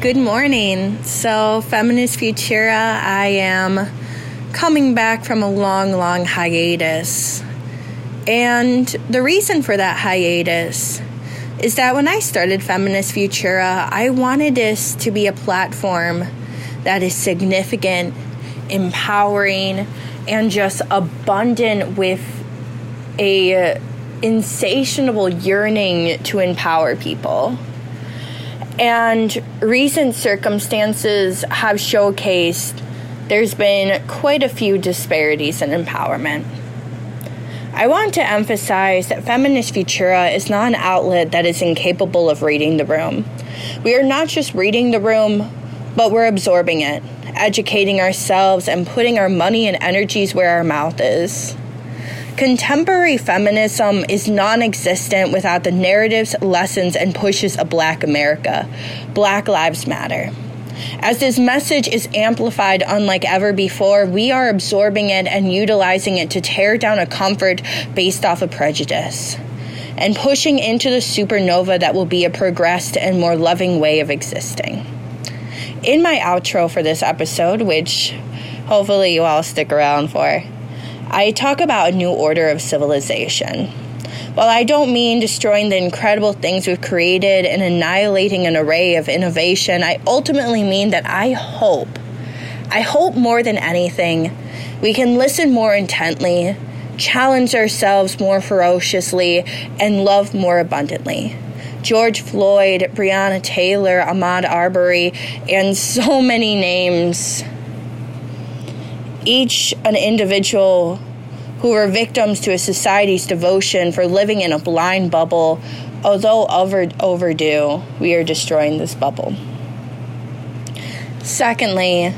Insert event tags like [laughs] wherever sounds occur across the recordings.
Good morning. So, Feminist Futura, I am coming back from a long, long hiatus. And the reason for that hiatus is that when I started Feminist Futura, I wanted this to be a platform that is significant, empowering, and just abundant with a insatiable yearning to empower people. And recent circumstances have showcased there's been quite a few disparities in empowerment. I want to emphasize that Feminist Futura is not an outlet that is incapable of reading the room. We are not just reading the room, but we're absorbing it, educating ourselves, and putting our money and energies where our mouth is. Contemporary feminism is non existent without the narratives, lessons, and pushes of Black America. Black Lives Matter. As this message is amplified unlike ever before, we are absorbing it and utilizing it to tear down a comfort based off of prejudice and pushing into the supernova that will be a progressed and more loving way of existing. In my outro for this episode, which hopefully you all stick around for, I talk about a new order of civilization. While I don't mean destroying the incredible things we've created and annihilating an array of innovation, I ultimately mean that I hope, I hope more than anything, we can listen more intently, challenge ourselves more ferociously, and love more abundantly. George Floyd, Breonna Taylor, Ahmaud Arbery, and so [laughs] many names each an individual who were victims to a society's devotion for living in a blind bubble. Although over, overdue, we are destroying this bubble. Secondly,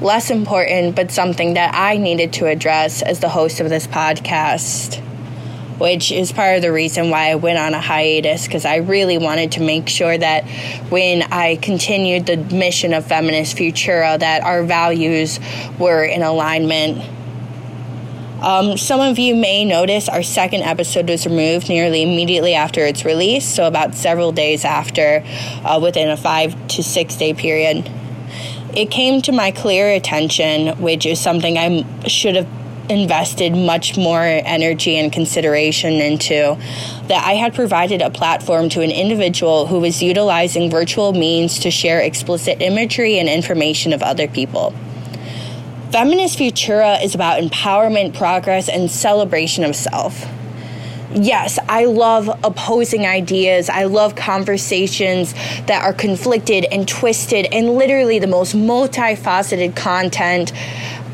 less important, but something that I needed to address as the host of this podcast which is part of the reason why I went on a hiatus because I really wanted to make sure that when I continued the mission of Feminist Futura that our values were in alignment. Um, some of you may notice our second episode was removed nearly immediately after its release, so about several days after, uh, within a five to six day period. It came to my clear attention, which is something I should have invested much more energy and consideration into that I had provided a platform to an individual who was utilizing virtual means to share explicit imagery and information of other people. Feminist Futura is about empowerment, progress, and celebration of self. Yes, I love opposing ideas. I love conversations that are conflicted and twisted and literally the most multifaceted content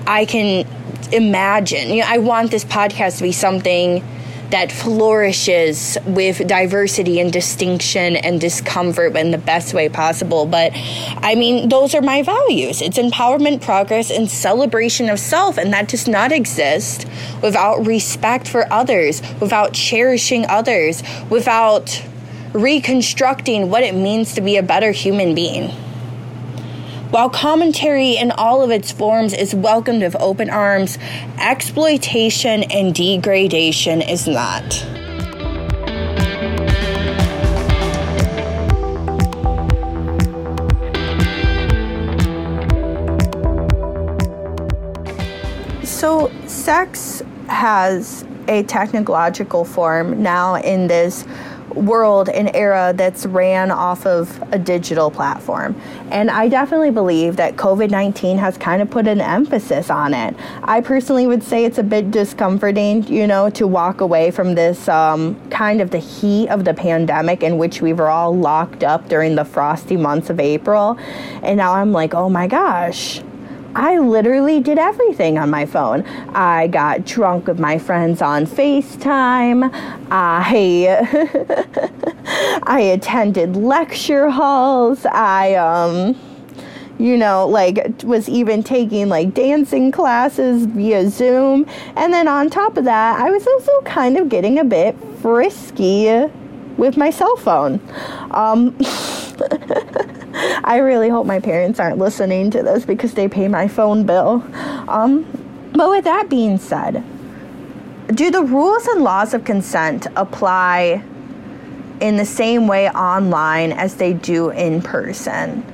I can imagine. You know, I want this podcast to be something that flourishes with diversity and distinction and discomfort in the best way possible. But I mean, those are my values. It's empowerment, progress, and celebration of self. And that does not exist without respect for others, without cherishing others, without reconstructing what it means to be a better human being. While commentary in all of its forms is welcomed with open arms, exploitation and degradation is not. So, sex has a technological form now in this world and era that's ran off of a digital platform. And I definitely believe that COVID 19 has kind of put an emphasis on it. I personally would say it's a bit discomforting, you know, to walk away from this um, kind of the heat of the pandemic in which we were all locked up during the frosty months of April. And now I'm like, oh my gosh I literally did everything on my phone. I got drunk with my friends on FaceTime. I [laughs] I attended lecture halls. I um you know, like was even taking like dancing classes via Zoom. And then on top of that, I was also kind of getting a bit frisky with my cell phone. Um [laughs] I really hope my parents aren't listening to this because they pay my phone bill. Um, but with that being said, do the rules and laws of consent apply in the same way online as they do in person.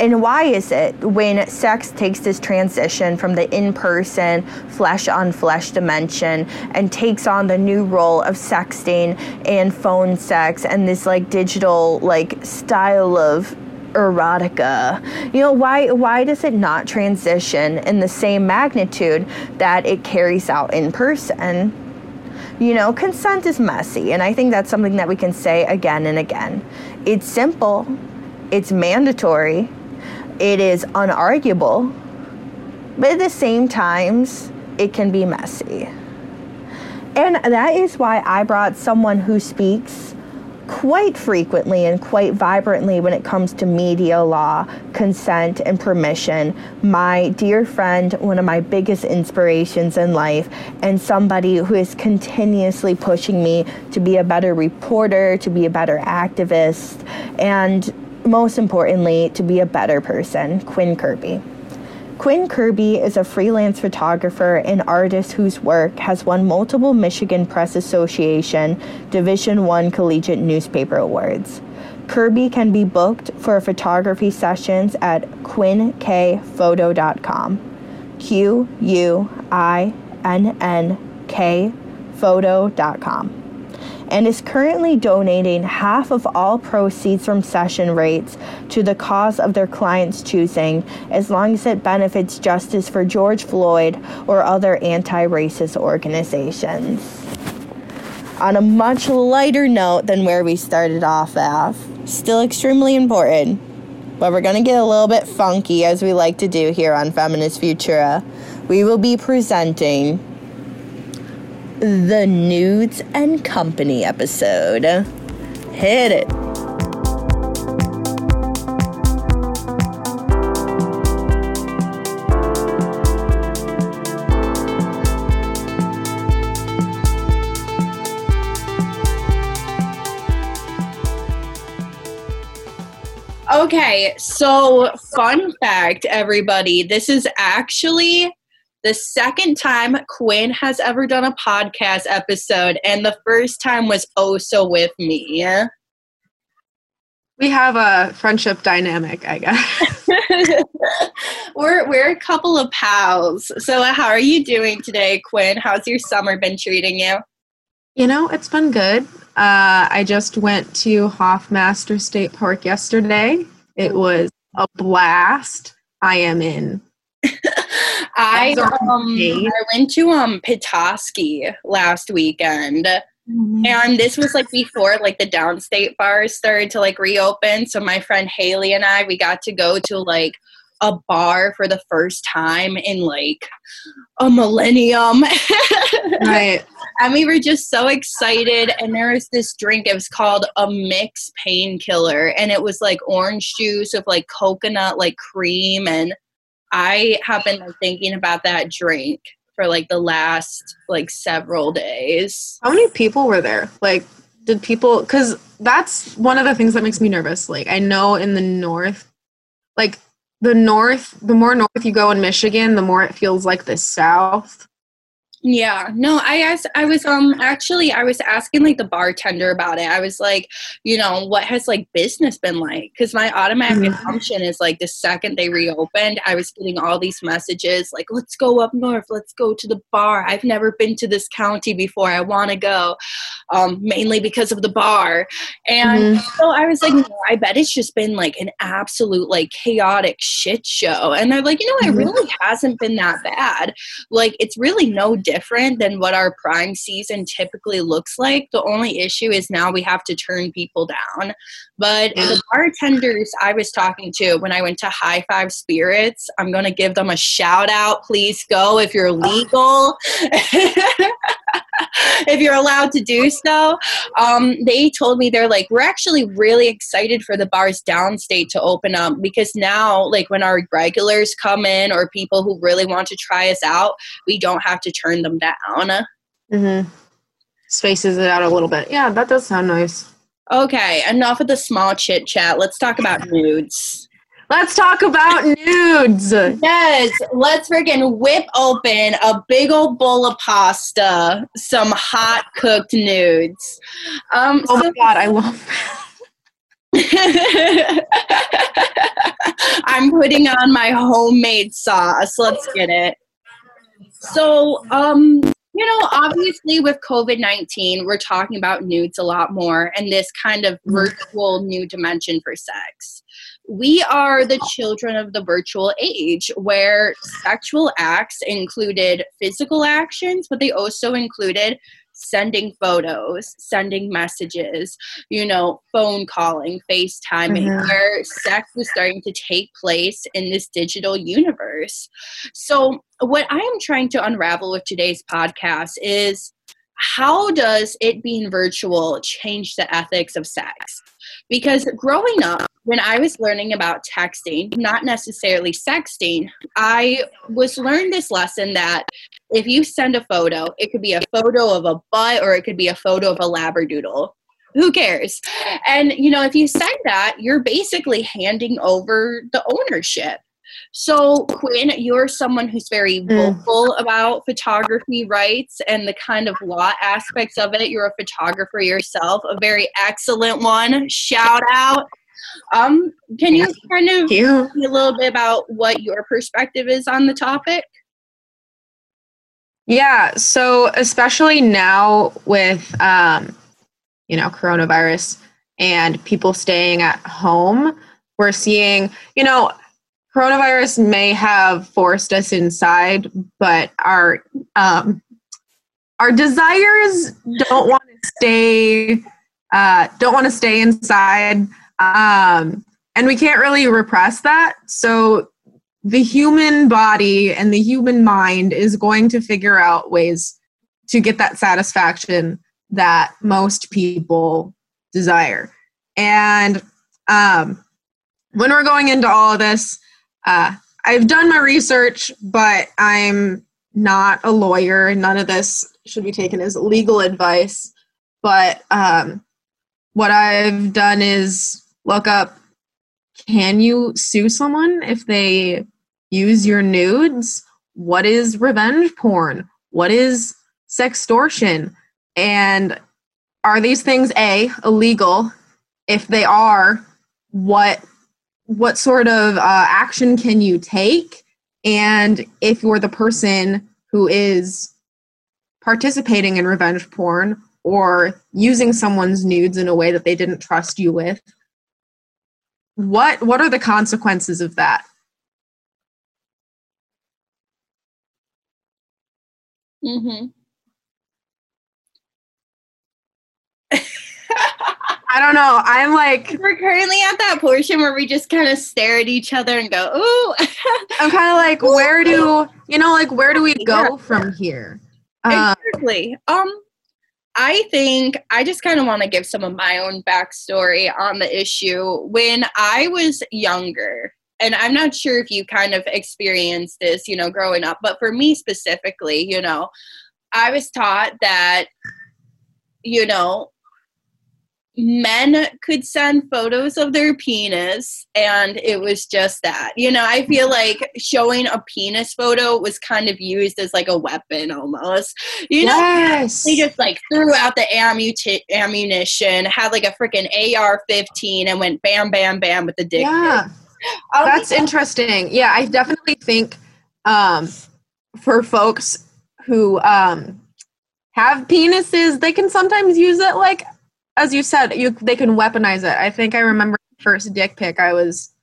And why is it when sex takes this transition from the in person, flesh on flesh dimension and takes on the new role of sexting and phone sex and this like digital like style of erotica. You know, why why does it not transition in the same magnitude that it carries out in person? You know, consent is messy, and I think that's something that we can say again and again. It's simple, it's mandatory, it is unarguable, but at the same times, it can be messy. And that is why I brought someone who speaks quite frequently and quite vibrantly when it comes to media law, consent, and permission. My dear friend, one of my biggest inspirations in life, and somebody who is continuously pushing me to be a better reporter, to be a better activist, and most importantly, to be a better person, Quinn Kirby. Quinn Kirby is a freelance photographer and artist whose work has won multiple Michigan Press Association Division 1 Collegiate Newspaper Awards. Kirby can be booked for photography sessions at quinnkphoto.com. Q U I N N K photo.com and is currently donating half of all proceeds from session rates to the cause of their clients' choosing, as long as it benefits justice for George Floyd or other anti racist organizations. On a much lighter note than where we started off at, still extremely important, but we're going to get a little bit funky as we like to do here on Feminist Futura. We will be presenting the Nudes and Company episode. Hit it. Okay, so fun fact, everybody. This is actually the second time Quinn has ever done a podcast episode, and the first time was also with me. We have a friendship dynamic, I guess. [laughs] we're we're a couple of pals. So how are you doing today, Quinn? How's your summer been treating you? You know, it's been good. Uh, I just went to Hoffmaster State Park yesterday. It was a blast. I am in [laughs] I um, I went to um Petoskey last weekend. Mm-hmm. And this was like before like the downstate bars started to like reopen. So my friend Haley and I we got to go to like a bar for the first time in like a millennium. [laughs] right. And we were just so excited. And there was this drink, it was called a mix painkiller. And it was like orange juice with like coconut, like cream and I have been thinking about that drink for like the last like several days. How many people were there? Like, did people? Because that's one of the things that makes me nervous. Like, I know in the north, like the north, the more north you go in Michigan, the more it feels like the south. Yeah, no, I asked, I was, um, actually, I was asking like the bartender about it. I was like, you know, what has like business been like? Because my automatic mm-hmm. assumption is like the second they reopened, I was getting all these messages like, let's go up north, let's go to the bar. I've never been to this county before. I want to go, um, mainly because of the bar. And mm-hmm. so I was like, no, I bet it's just been like an absolute like chaotic shit show. And they're like, you know, it mm-hmm. really hasn't been that bad. Like, it's really no different than what our prime season typically looks like. The only issue is now we have to turn people down. But the bartenders I was talking to when I went to High Five Spirits, I'm going to give them a shout out. Please go if you're ah. legal. [laughs] [laughs] if you're allowed to do so. Um, they told me they're like, we're actually really excited for the bars downstate to open up because now, like, when our regulars come in or people who really want to try us out, we don't have to turn them down. Mm-hmm. Spaces it out a little bit. Yeah, that does sound nice. Okay, enough of the small chit chat. Let's talk about nudes. Let's talk about nudes. Yes, let's freaking whip open a big old bowl of pasta, some hot cooked nudes. Um, oh my god, I love [laughs] I'm putting on my homemade sauce. Let's get it. So, um, you know, obviously with COVID 19, we're talking about nudes a lot more and this kind of mm-hmm. virtual new dimension for sex we are the children of the virtual age where sexual acts included physical actions, but they also included sending photos, sending messages, you know, phone calling, FaceTiming, mm-hmm. where sex was starting to take place in this digital universe. So, what I am trying to unravel with today's podcast is how does it being virtual change the ethics of sex? Because growing up, when I was learning about texting, not necessarily sexting, I was learned this lesson that if you send a photo, it could be a photo of a butt or it could be a photo of a labradoodle. Who cares? And you know, if you send that, you're basically handing over the ownership. So, Quinn, you're someone who's very mm. vocal mm. about photography rights and the kind of law aspects of it. You're a photographer yourself, a very excellent one. Shout out. Um, can you kind of you. a little bit about what your perspective is on the topic? Yeah, so especially now with um, you know coronavirus and people staying at home, we're seeing you know coronavirus may have forced us inside, but our um, our desires don't want to stay uh, don't want to stay inside um, and we can't really repress that. So the human body and the human mind is going to figure out ways to get that satisfaction that most people desire. And um, when we're going into all of this, uh, I've done my research, but I'm not a lawyer. None of this should be taken as legal advice. But um, what I've done is look up can you sue someone if they use your nudes? What is revenge porn? What is sextortion? And are these things A, illegal? If they are, what what sort of uh, action can you take? And if you're the person who is participating in revenge porn or using someone's nudes in a way that they didn't trust you with, what what are the consequences of that mm-hmm I don't know. I'm like we're currently at that portion where we just kind of stare at each other and go, "Ooh." I'm kind of like, where do you know, like where do we go from here? Exactly. Um, I think I just kind of want to give some of my own backstory on the issue. When I was younger, and I'm not sure if you kind of experienced this, you know, growing up, but for me specifically, you know, I was taught that, you know, men could send photos of their penis and it was just that. You know i feel like showing a penis photo was kind of used as like a weapon almost. You know yes. they just like threw out the ammu- ammunition had like a freaking ar-15 and went bam bam bam with the dick. Yeah. That's interesting. Yeah i definitely think um for folks who um have penises they can sometimes use it like as you said, you they can weaponize it. I think I remember first dick pic. I was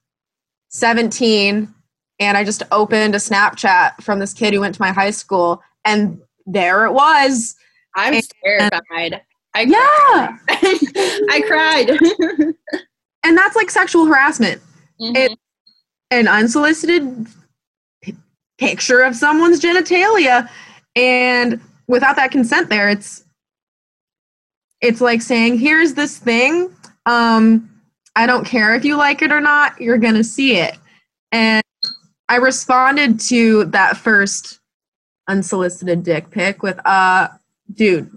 17 and I just opened a Snapchat from this kid who went to my high school and there it was. I'm and, terrified. I yeah. [laughs] I cried. and that's like sexual harassment. Mm-hmm. It's an unsolicited p- picture of someone's genitalia and without that consent there it's it's like saying, here's this thing. Um, I don't care if you like it or not, you're going to see it. And I responded to that first unsolicited dick pic with, uh, dude,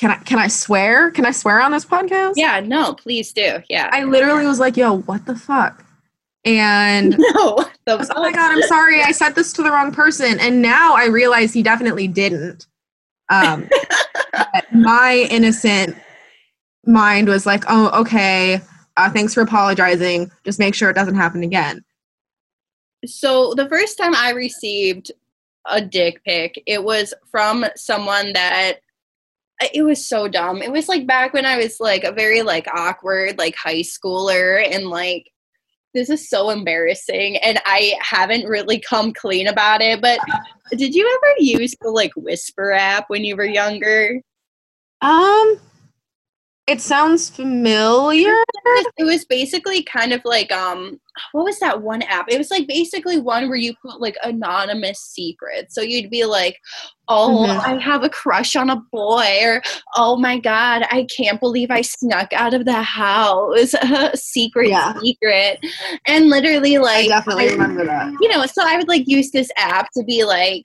can I can I swear? Can I swear on this podcast? Yeah, no, please do. Yeah. I literally was like, yo, what the fuck? And [laughs] no, oh my god, I'm sorry, I said this to the wrong person. And now I realize he definitely didn't. Um, [laughs] [laughs] my innocent mind was like, oh, okay, uh, thanks for apologizing. Just make sure it doesn't happen again. So the first time I received a dick pic, it was from someone that it was so dumb. It was like back when I was like a very like awkward like high schooler and like this is so embarrassing and I haven't really come clean about it, but did you ever use the like whisper app when you were younger? Um it sounds familiar. It was basically kind of like um what was that one app? It was like basically one where you put like anonymous secrets. So you'd be like, oh, mm-hmm. I have a crush on a boy, or oh my god, I can't believe I snuck out of the house, [laughs] secret, yeah. secret, and literally like, I definitely I, remember that. You know, so I would like use this app to be like,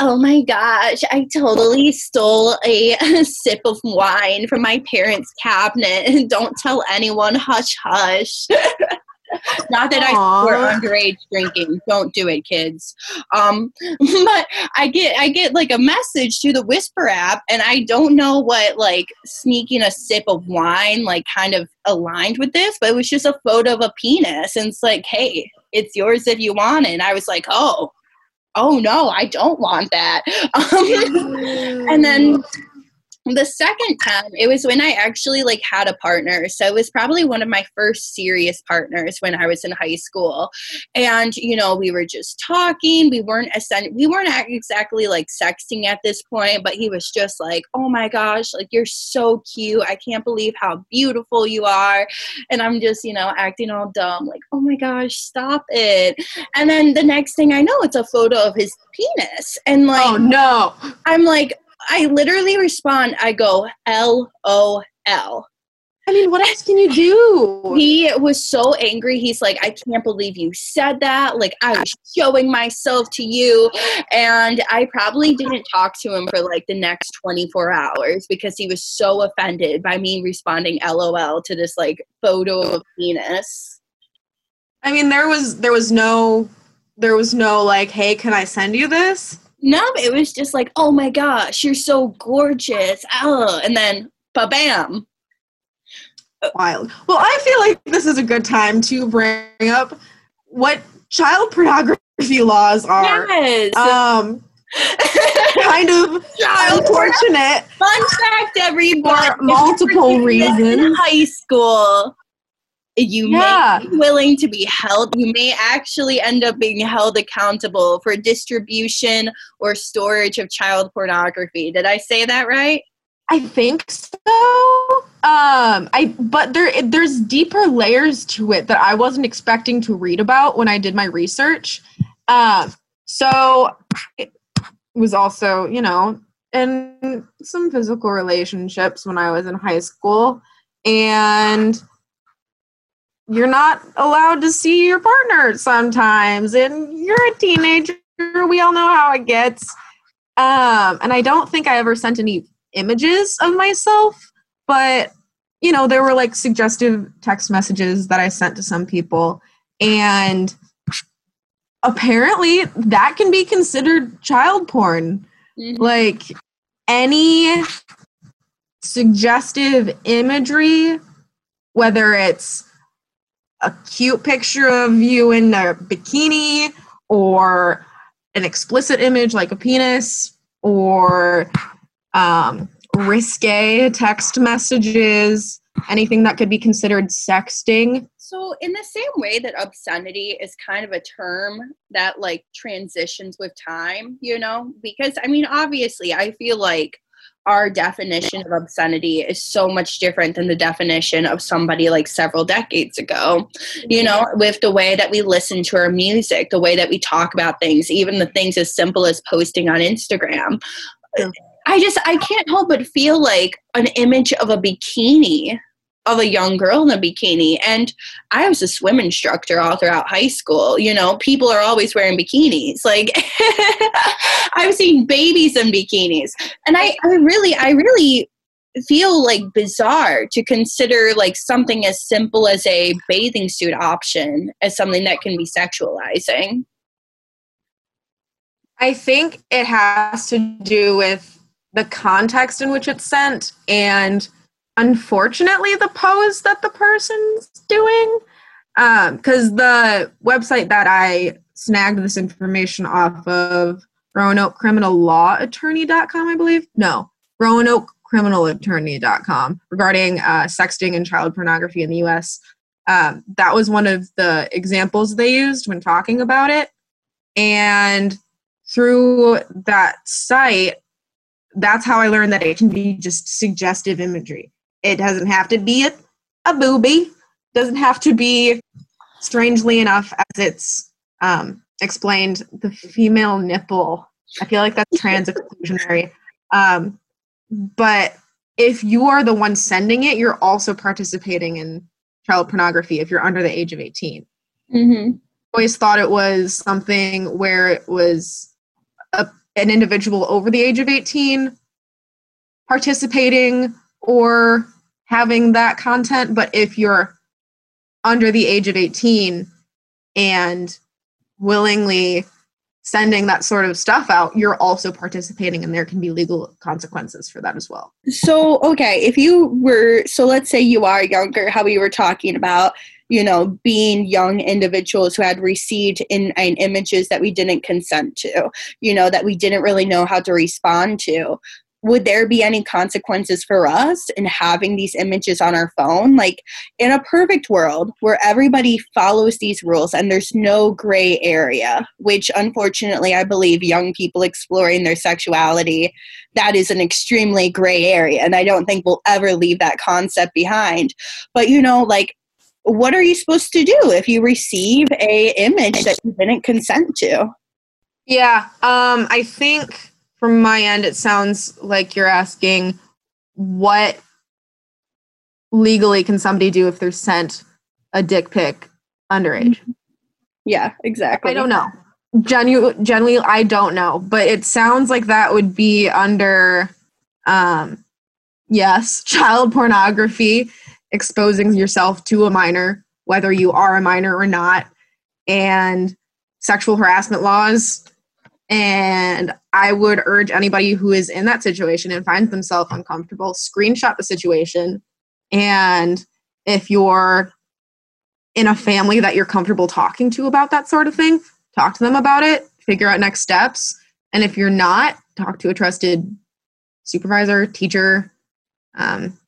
oh my gosh, I totally stole a, a [laughs] sip of wine from my parents' cabinet, [laughs] don't tell anyone, hush, hush. Not that Aww. I support underage drinking. Don't do it, kids. Um, [laughs] but I get I get like a message through the Whisper app, and I don't know what like sneaking a sip of wine like kind of aligned with this, but it was just a photo of a penis, and it's like, hey, it's yours if you want it. And I was like, oh, oh no, I don't want that. [laughs] Um, and then the second time it was when i actually like had a partner so it was probably one of my first serious partners when i was in high school. And you know we were just talking we weren't ascend- we weren't exactly like sexting at this point but he was just like oh my gosh like you're so cute i can't believe how beautiful you are. And i'm just you know acting all dumb like oh my gosh stop it. And then the next thing i know it's a photo of his penis. And like oh no. I'm like I literally respond, I go, L O L. I mean, what else can you do? He was so angry. He's like, I can't believe you said that. Like, I was showing myself to you. And I probably didn't talk to him for like the next 24 hours because he was so offended by me responding LOL to this like photo of penis. I mean, there was there was no there was no like, hey, can I send you this? No, it was just like, oh my gosh, you're so gorgeous. Oh, and then ba bam. Wild. Well, I feel like this is a good time to bring up what child pornography laws are. Yes. Um, [laughs] kind of unfortunate. Fun fact, everybody. For multiple reasons. High school you yeah. may be willing to be held you may actually end up being held accountable for distribution or storage of child pornography. Did i say that right? I think so. Um i but there there's deeper layers to it that i wasn't expecting to read about when i did my research. Um so it was also you know in some physical relationships when i was in high school. And you're not allowed to see your partner sometimes and you're a teenager we all know how it gets um, and i don't think i ever sent any images of myself but you know there were like suggestive text messages that i sent to some people and apparently that can be considered child porn mm-hmm. like any suggestive imagery whether it's a cute picture of you in a bikini or an explicit image like a penis or um, risque text messages, anything that could be considered sexting. So, in the same way that obscenity is kind of a term that like transitions with time, you know, because I mean, obviously, I feel like our definition of obscenity is so much different than the definition of somebody like several decades ago. You know, with the way that we listen to our music, the way that we talk about things, even the things as simple as posting on Instagram. I just I can't help but feel like an image of a bikini of a young girl in a bikini. And I was a swim instructor all throughout high school. You know, people are always wearing bikinis. Like [laughs] I've seen babies in bikinis. And I, I really, I really feel like bizarre to consider like something as simple as a bathing suit option as something that can be sexualizing. I think it has to do with the context in which it's sent and unfortunately the pose that the person's doing because um, the website that i snagged this information off of roanoke criminal law attorney.com i believe? No roanoke criminal attorney.com regarding uh, sexting and child pornography in the us um, that was one of the examples they used when talking about it. And through that site that's how I learned that it can be just suggestive imagery. It doesn't have to be a, a booby, doesn't have to be, strangely enough, as it's um, explained, the female nipple. I feel like that's trans exclusionary. Um, but if you are the one sending it, you're also participating in child pornography if you're under the age of 18. Mm-hmm. Always thought it was something where it was a an individual over the age of 18 participating or having that content. But if you're under the age of 18 and willingly sending that sort of stuff out, you're also participating and there can be legal consequences for that as well. So, okay, if you were, so let's say you are younger, how we were talking about, you know, being young individuals who had received in, in images that we didn't consent to, you know, that we didn't really know how to respond to would there be any consequences for us in having these images on our phone? Like in a perfect world where everybody follows these rules and there's no gray area, which unfortunately I believe young people exploring their sexuality, that is an extremely gray area. And I don't think we'll ever leave that concept behind. But you know, like what are you supposed to do if you receive a image that you didn't consent to? Yeah, um, I think from my end, it sounds like you're asking what legally can somebody do if they're sent a dick pic underage? Yeah, exactly. I don't know. Genu- genuinely, I don't know, but it sounds like that would be under, um, yes, [laughs] child pornography, exposing yourself to a minor, whether you are a minor or not, and sexual harassment laws and I would urge anybody who is in that situation and finds themselves uncomfortable, screenshot the situation. And if you're in a family that you're comfortable talking to about that sort of thing, talk to them about it, figure out next steps. And if you're not, talk to a trusted supervisor, teacher, um,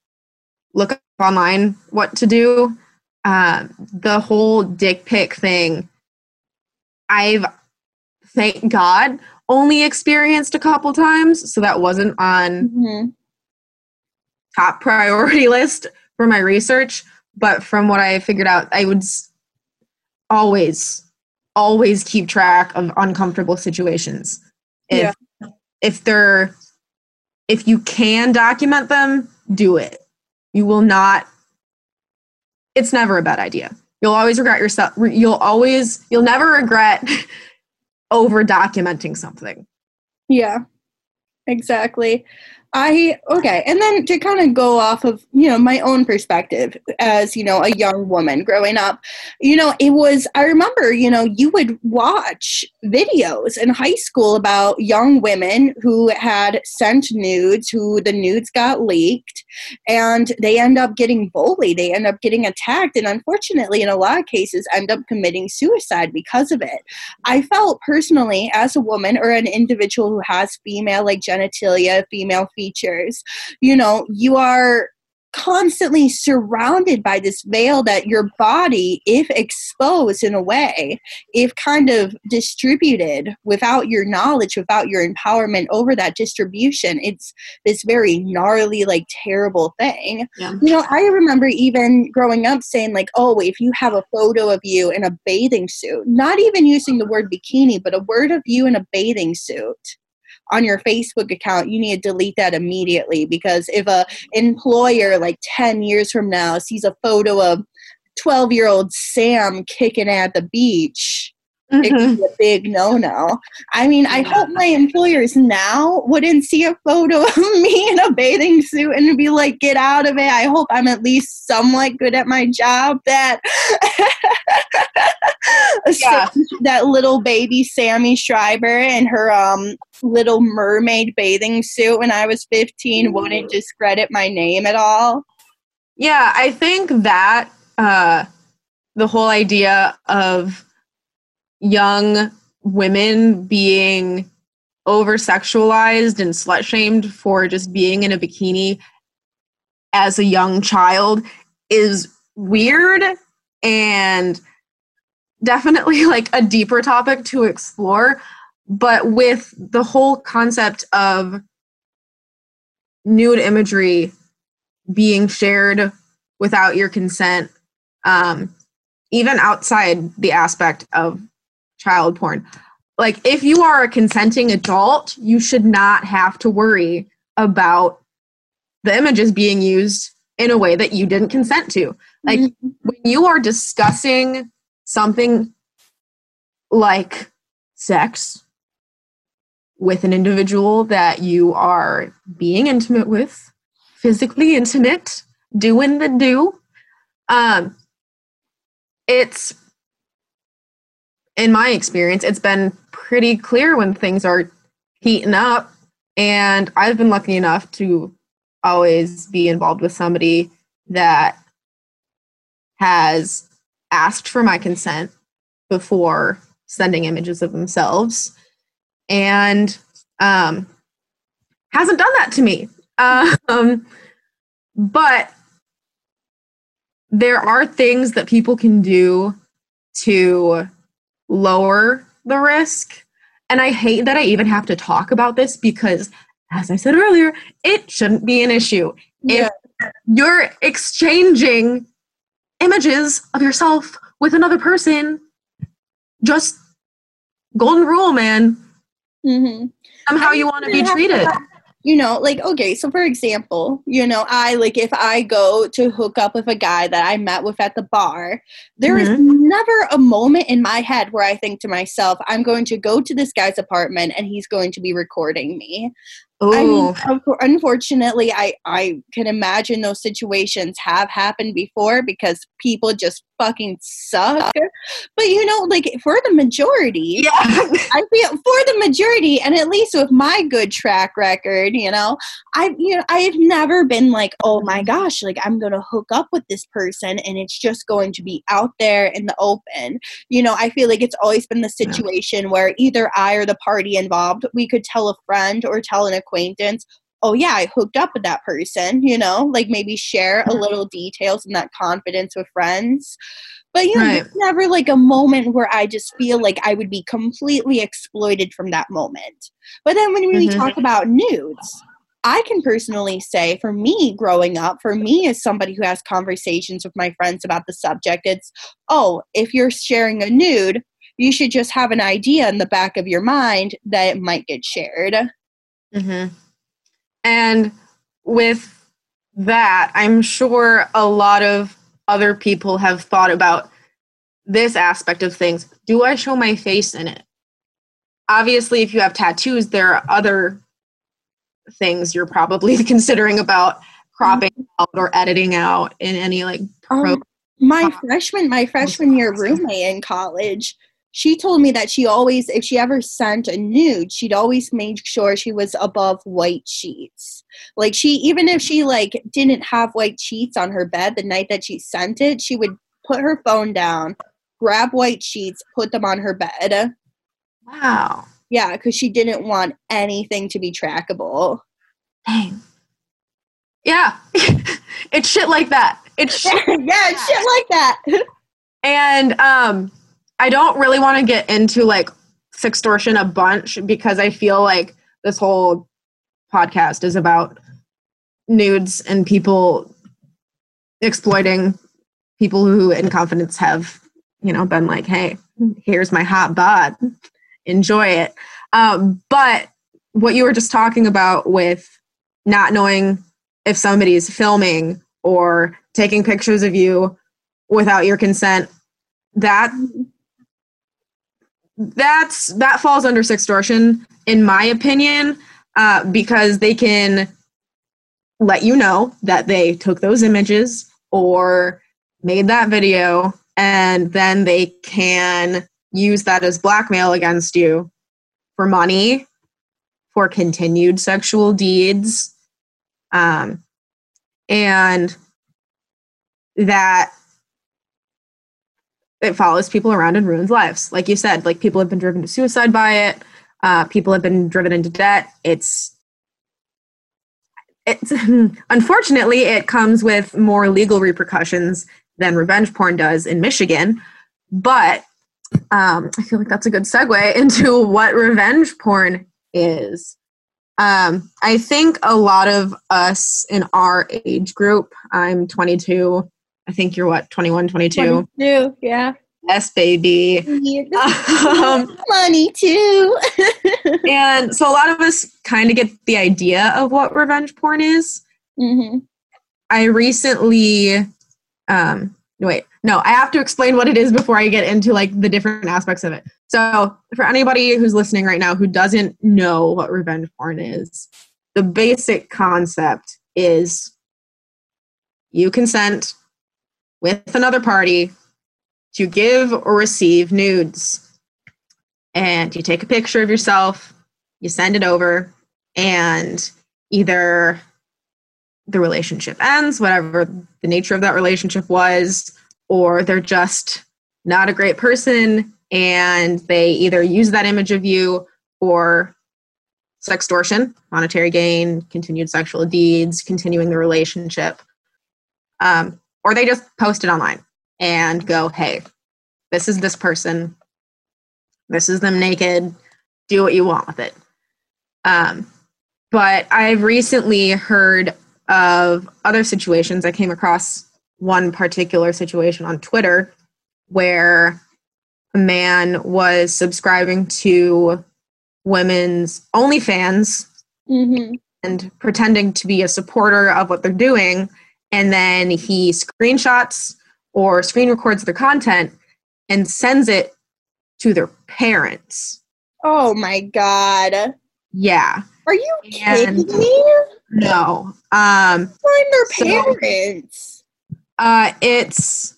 look up online what to do. Uh, the whole dick pic thing, I've thank God, only experienced a couple times. So that wasn't on mm-hmm. top priority [laughs] list for my research. But from what I figured out, I would always, always keep track of uncomfortable situations. If yeah. if they're if you can document them, do it. You will not. It's never a bad idea. You'll always regret yourself. You'll always. You'll never regret [laughs] over documenting something. Yeah, exactly. I okay, and then to kind of go off of you know my own perspective as you know a young woman growing up, you know it was I remember you know you would watch videos in high school about young women who had sent nudes, who the nudes got leaked, and they end up getting bullied, they end up getting attacked, and unfortunately in a lot of cases end up committing suicide because of it. I felt personally as a woman or an individual who has female like genitalia, female features. You know, you are constantly surrounded by this veil that your body, if exposed in a way, if kind of distributed without your knowledge, without your empowerment over that distribution, it's this very gnarly, like terrible thing. Yeah. You know, I remember even growing up saying, like, oh, if you have a photo of you in a bathing suit, not even using the word bikini, but a word of you in a bathing suit on your Facebook account, you need to delete that immediately because if a employer like 10 years from now sees a photo of 12 year old Sam kicking at the beach, it could be a big no no. I mean, I hope my employers now wouldn't see a photo of [laughs] me in a bathing suit and be like, get out of it. I hope I'm at least somewhat good at my job. That [laughs] Yeah. that little baby Sammy Schreiber and her um little mermaid bathing suit when I was 15 wouldn't discredit my name at all. Yeah, I think that uh, the whole idea of young women being over sexualized and slut shamed for just being in a bikini as a young child is weird and definitely [laughs] like a deeper topic to explore. But with the whole concept of nude imagery being shared without your consent, um, even outside the aspect of child porn. Like, if you are a consenting adult, you should not have to worry about the images being used in a way that you didn't consent to. Like, when you are discussing something like sex with an individual that you are being intimate with, physically intimate, doing the do. Um, it's, in my experience, it's been pretty clear when things are heating up. And I've been lucky enough to always be involved with somebody that has asked for my consent before sending images of themselves and um, hasn't done that to me. [laughs] Um, but there are things that people can do to lower the risk. And I hate that I even have to talk about this because, as I said earlier, it shouldn't be an issue. Yeah. If you're exchanging images of yourself with another person, just golden rule, man. Mm-hmm. Somehow you want to be treated. You know like okay so for example you know i like if i go to hook up with a guy that i met with at the bar there is mm-hmm. never a moment in my head where i think to myself i'm going to go to this guy's apartment and he's going to be recording me I mean, Ooh. unfortunately, I I can imagine those situations have happened before because people just fucking suck. But you know, like for the majority, yeah. [laughs] I feel for the majority, and at least with my good track record, you know, I you know I've never been like, oh my gosh, like I'm gonna hook up with this person, and it's just going to be out there in the open. You know, I feel like it's always been the situation where either I or the party involved, we could tell a friend or tell an acquaintance. Oh yeah, I hooked up with that person, you know, like maybe share a little details and that confidence with friends. But you know, Right. there's never like a moment where I just feel like I would be completely exploited from that moment. But then when we Mhm. talk about nudes, I can personally say for me growing up, for me as somebody who has conversations with my friends about the subject, it's oh, if you're sharing a nude, you should just have an idea in the back of your mind that it might get shared. Hmm And with that, I'm sure a lot of other people have thought about this aspect of things. Do I show my face in it? Obviously, if you have tattoos, there are other things you're probably [laughs] considering about cropping out or editing out in any like pro. Um, my freshman my freshman year [laughs] roommate in college she told me that she always if she ever sent a nude she'd always make sure she was above white sheets like she even if she like didn't have white sheets on her bed the night that she sent it she would put her phone down grab white sheets put them on her bed wow. yeah because she didn't want anything to be trackable Dang. Yeah. [laughs] it's shit like that. It's [laughs] shit yeah shit like that [laughs] And um, I don't really want to get into like sextortion a bunch because I feel like this whole podcast is about nudes and people exploiting people who in confidence have, you know, been like, hey, here's my hot bod. Enjoy it. Um, but what you were just talking about with not knowing if somebody's filming or taking pictures of you without your consent that that's that falls under sextortion in my opinion uh, because they can let you know that they took those images or made that video and then they can use that as blackmail against you for money for continued sexual deeds. Um, and that it follows people around and ruins lives. Like you said, like people have been driven to suicide by it. Uh, people have been driven into debt. It's it's [laughs] unfortunately it comes with more legal repercussions than revenge porn does in Michigan. But um, I feel like that's a good segue [laughs] into what revenge porn is. Um, I think a lot of us in our age group, I'm 22, I think you're what, 21, 22? 22, yeah. Yes, baby. [laughs] um, money too. [laughs] and so a lot of us kind of get the idea of what revenge porn is. Mm-hmm. I recently, um, wait, no, I have to explain what it is before I get into like the different aspects of it. So for anybody who's listening right now who doesn't know what revenge porn is, the basic concept is you consent with another party to give or receive nudes. And you take a picture of yourself, you send it over, and either the relationship ends, whatever the nature of that relationship was, or they're just not a great person and they either use that image of you or sextortion, monetary gain, continued sexual deeds, continuing the relationship. Um, or they just post it online and go, hey, this is this person. This is them naked. Do what you want with it. Um, but I've recently heard of other situations. I came across one particular situation on Twitter where a man was subscribing to women's OnlyFans mm-hmm. and pretending to be a supporter of what they're doing and then he screenshots or screen records their content and sends it to their parents. Oh my god. Yeah. Are you kidding me? No. Um Find their parents. So, uh it's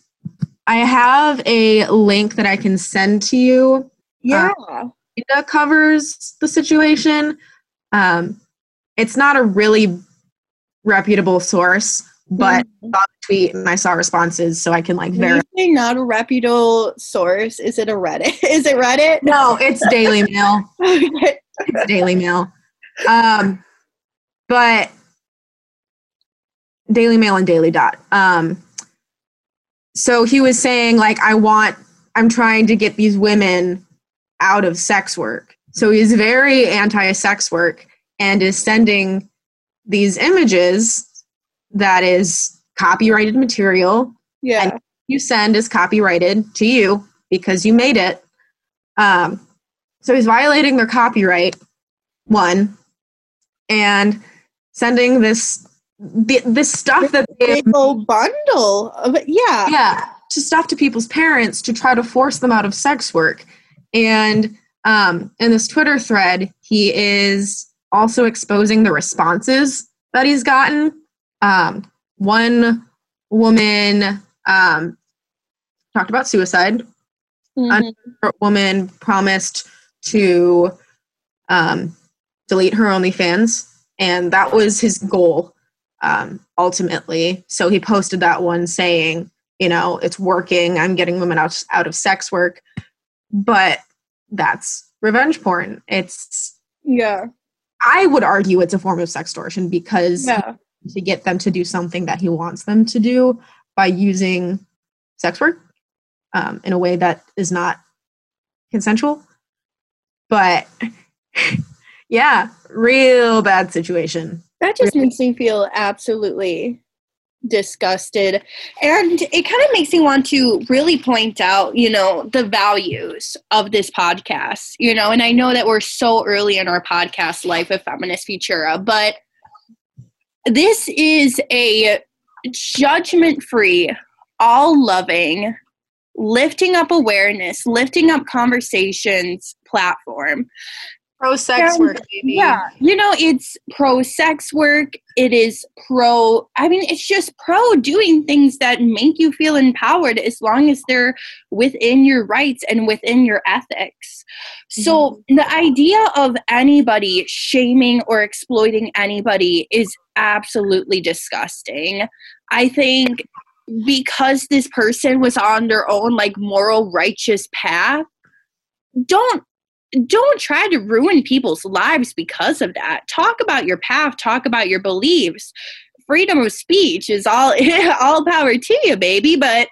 I have a link that I can send to you. Yeah. Uh, it covers the situation. Um it's not a really reputable source, but mm-hmm. I saw the tweet and I saw responses, so I can like verify. Not a reputable source. Is it a Reddit? [laughs] Is it Reddit? No, it's Daily Mail. [laughs] okay. It's Daily Mail. Um, but Daily Mail and Daily Dot. Um, so he was saying like, I want. I'm trying to get these women out of sex work. So he's very anti-sex work and is sending these images that is copyrighted material. Yeah. And you send is copyrighted to you because you made it. Um, so he's violating their copyright, one, and sending this this stuff that they whole bundle of yeah yeah to stuff to people's parents to try to force them out of sex work and um, in this twitter thread he is also exposing the responses that he's gotten um, one woman um, talked about suicide. Mm-hmm. Another woman promised to um, delete her OnlyFans, and that was his goal um, ultimately. So he posted that one saying, you know, it's working. I'm getting women out out of sex work, but that's revenge porn. It's yeah. I would argue it's a form of sextortion because yeah to get them to do something that he wants them to do by using sex work um, in a way that is not consensual. But [laughs] yeah, real bad situation. That just makes me feel absolutely disgusted. And it kind of makes me want to really point out, you know, the values of this podcast, you know, and I know that we're so early in our podcast life of Feminist Futura, but this is a judgment free, all loving, lifting up awareness, lifting up conversations platform. Pro sex work, baby. Yeah. You know, it's pro sex work. It is pro, I mean, it's just pro doing things that make you feel empowered as long as they're within your rights and within your ethics. So Mm-hmm. the idea of anybody shaming or exploiting anybody is absolutely disgusting. I think because this person was on their own like moral righteous path, don't don't try to ruin people's lives because of that. Talk about your path, talk about your beliefs. Freedom of speech is all [laughs] all power to you, baby, but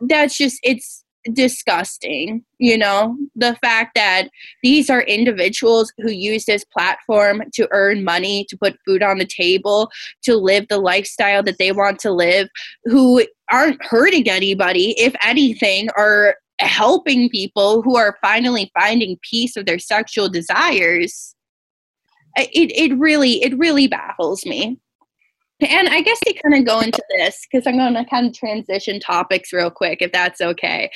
that's just it's disgusting, you know? The fact that these are individuals who use this platform to earn money, to put food on the table, to live the lifestyle that they want to live, who aren't hurting anybody, if anything, are helping people who are finally finding peace of their sexual desires it, it really it really baffles me. And i guess to kind of go into this because i'm going to kind of transition topics real quick if that's okay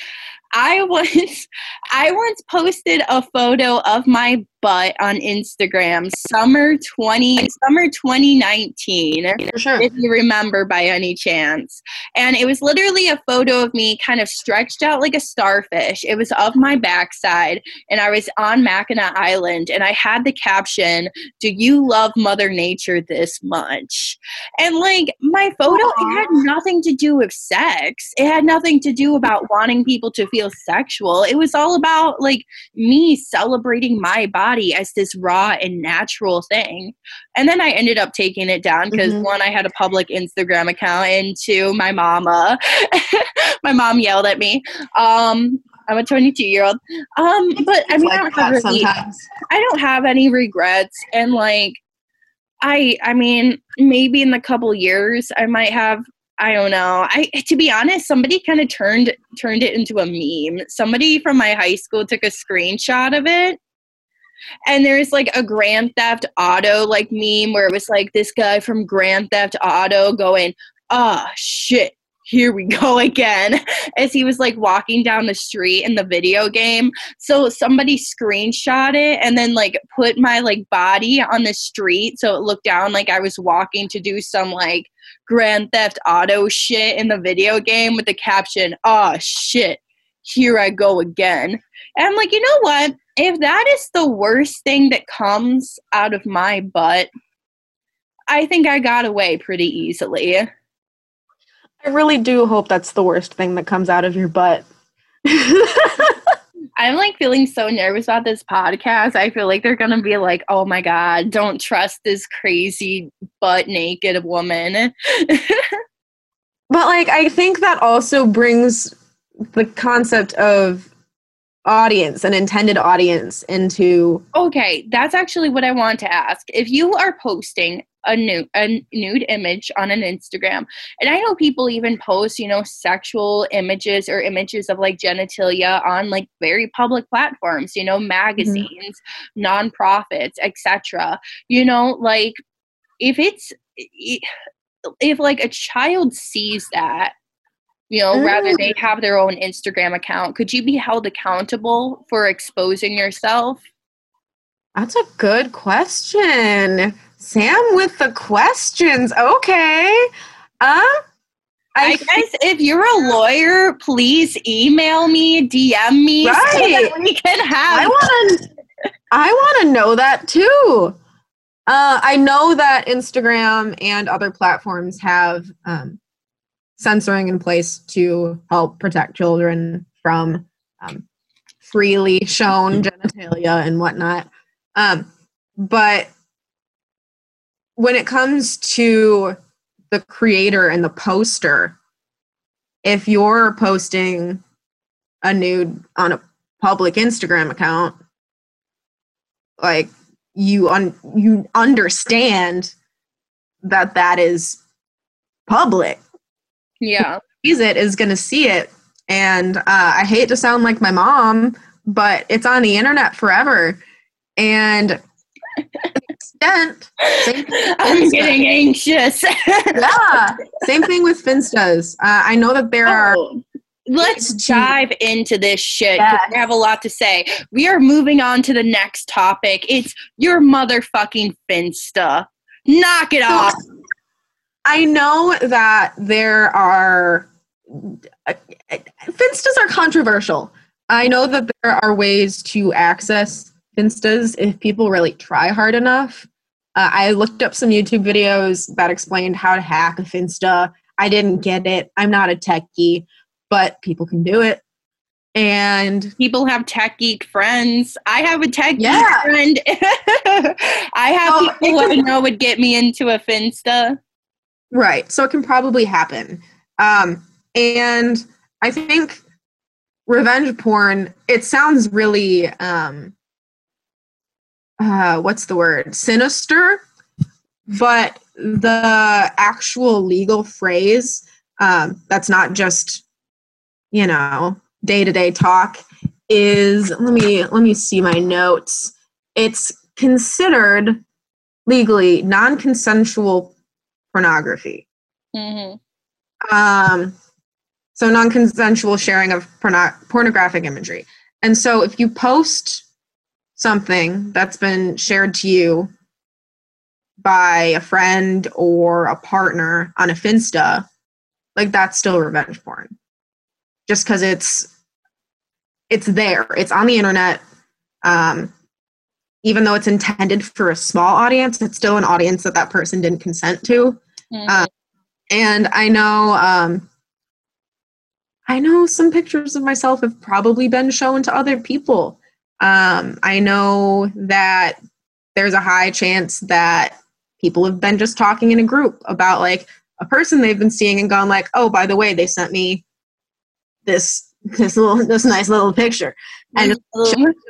i once [laughs] i once posted a photo of my butt on instagram summer 20 summer 2019 For sure. if you remember by any chance. And it was literally a photo of me kind of stretched out like a starfish. It was of my backside, and I was on Mackinac Island, and I had the caption, Do you love Mother Nature this much? And like my photo, it had nothing to do with sex. It had nothing to do about wanting people to feel sexual. It was all about like me celebrating my body as this raw and natural thing. And then I ended up taking it down because Mhm. one, I had a public Instagram account, and two, my mama, [laughs] my mom yelled at me. Um, I'm a 22 year old. Um, but I mean, I don't have really, sometimes. I don't have any regrets, and like, I, I mean, maybe in the couple years, I might have. I don't know. I to be honest, somebody kind of turned turned it into a meme. Somebody from my high school took a screenshot of it and there's like a Grand Theft Auto like meme where it was like this guy from Grand Theft Auto going, ah, shit, here we [laughs] go again, as he was like walking down the street in the video game. So somebody screenshot it and then like put my like body on the street so it looked down like I was walking to do some like Grand Theft Auto shit in the video game with the caption, ah, shit, here I go again. And I'm like, you know what? If that is the worst thing that comes out of my butt, I think I got away pretty easily. I really do hope that's the worst thing that comes out of your butt. [laughs] I'm like feeling so nervous about this podcast. I feel like they're gonna be like, oh my god, don't trust this crazy butt naked woman. [laughs] But like I think that also brings the concept of audience an intended audience into okay, that's actually what I want to ask. If you are posting a nude a nude image on an Instagram, and I know people even post, you know, sexual images or images of like genitalia on like very public platforms, you know, mm-hmm. magazines, nonprofits, etc. You know, like if it's if like a child sees that you know, rather they have their own Instagram account, could you be held accountable for exposing yourself? That's a good question. Sam with the questions. Okay. Um I, I, guess if you're a lawyer, please email me, DM me, so that Right. we can have. I want to I want to know that too. Uh, I know that Instagram and other platforms have um, censoring in place to help protect children from um, freely shown genitalia and whatnot. Um, but when it comes to the creator and the poster, if you're posting a nude on a public Instagram account, like you un- you understand that that is public. Yeah, Sees it is going to see it, and uh, I hate to sound like my mom, but it's on the internet forever, and extent, same I'm getting anxious. [laughs] yeah, same thing with Finstas. Uh, I know that there are Oh, let's dive into this shit. Yes. we have a lot to say. We are moving on to the next topic. It's your motherfucking Finsta. Knock it off. I know that there are Finstas are controversial. I know that there are ways to access Finstas if people really try hard enough. Uh, I looked up some YouTube videos that explained how to hack a Finsta. I didn't get it. I'm not a techie, but people can do it. And People have tech geek friends. I have a tech Yeah. geek friend. [laughs] I have Oh, people who I know would get me into a Finsta. Right. So it can probably happen. Um, and I think revenge porn, it sounds really, um, uh, what's the word? Sinister. But the actual legal phrase, um, that's not just, you know, day to day talk, is let me let me see my notes. It's considered legally non-consensual pornography. hmm Um, so non-consensual sharing of porno- pornographic imagery. And so if you post something that's been shared to you by a friend or a partner on a Finsta, like that's still revenge porn. Just because it's it's there, it's on the internet. Um, even though it's intended for a small audience, it's still an audience that that person didn't consent to Mhm. Uh, and I know um, I know some pictures of myself have probably been shown to other people. Um, I know that there's a high chance that people have been just talking in a group about like a person they've been seeing and gone like, oh, by the way, they sent me this this little this nice little picture and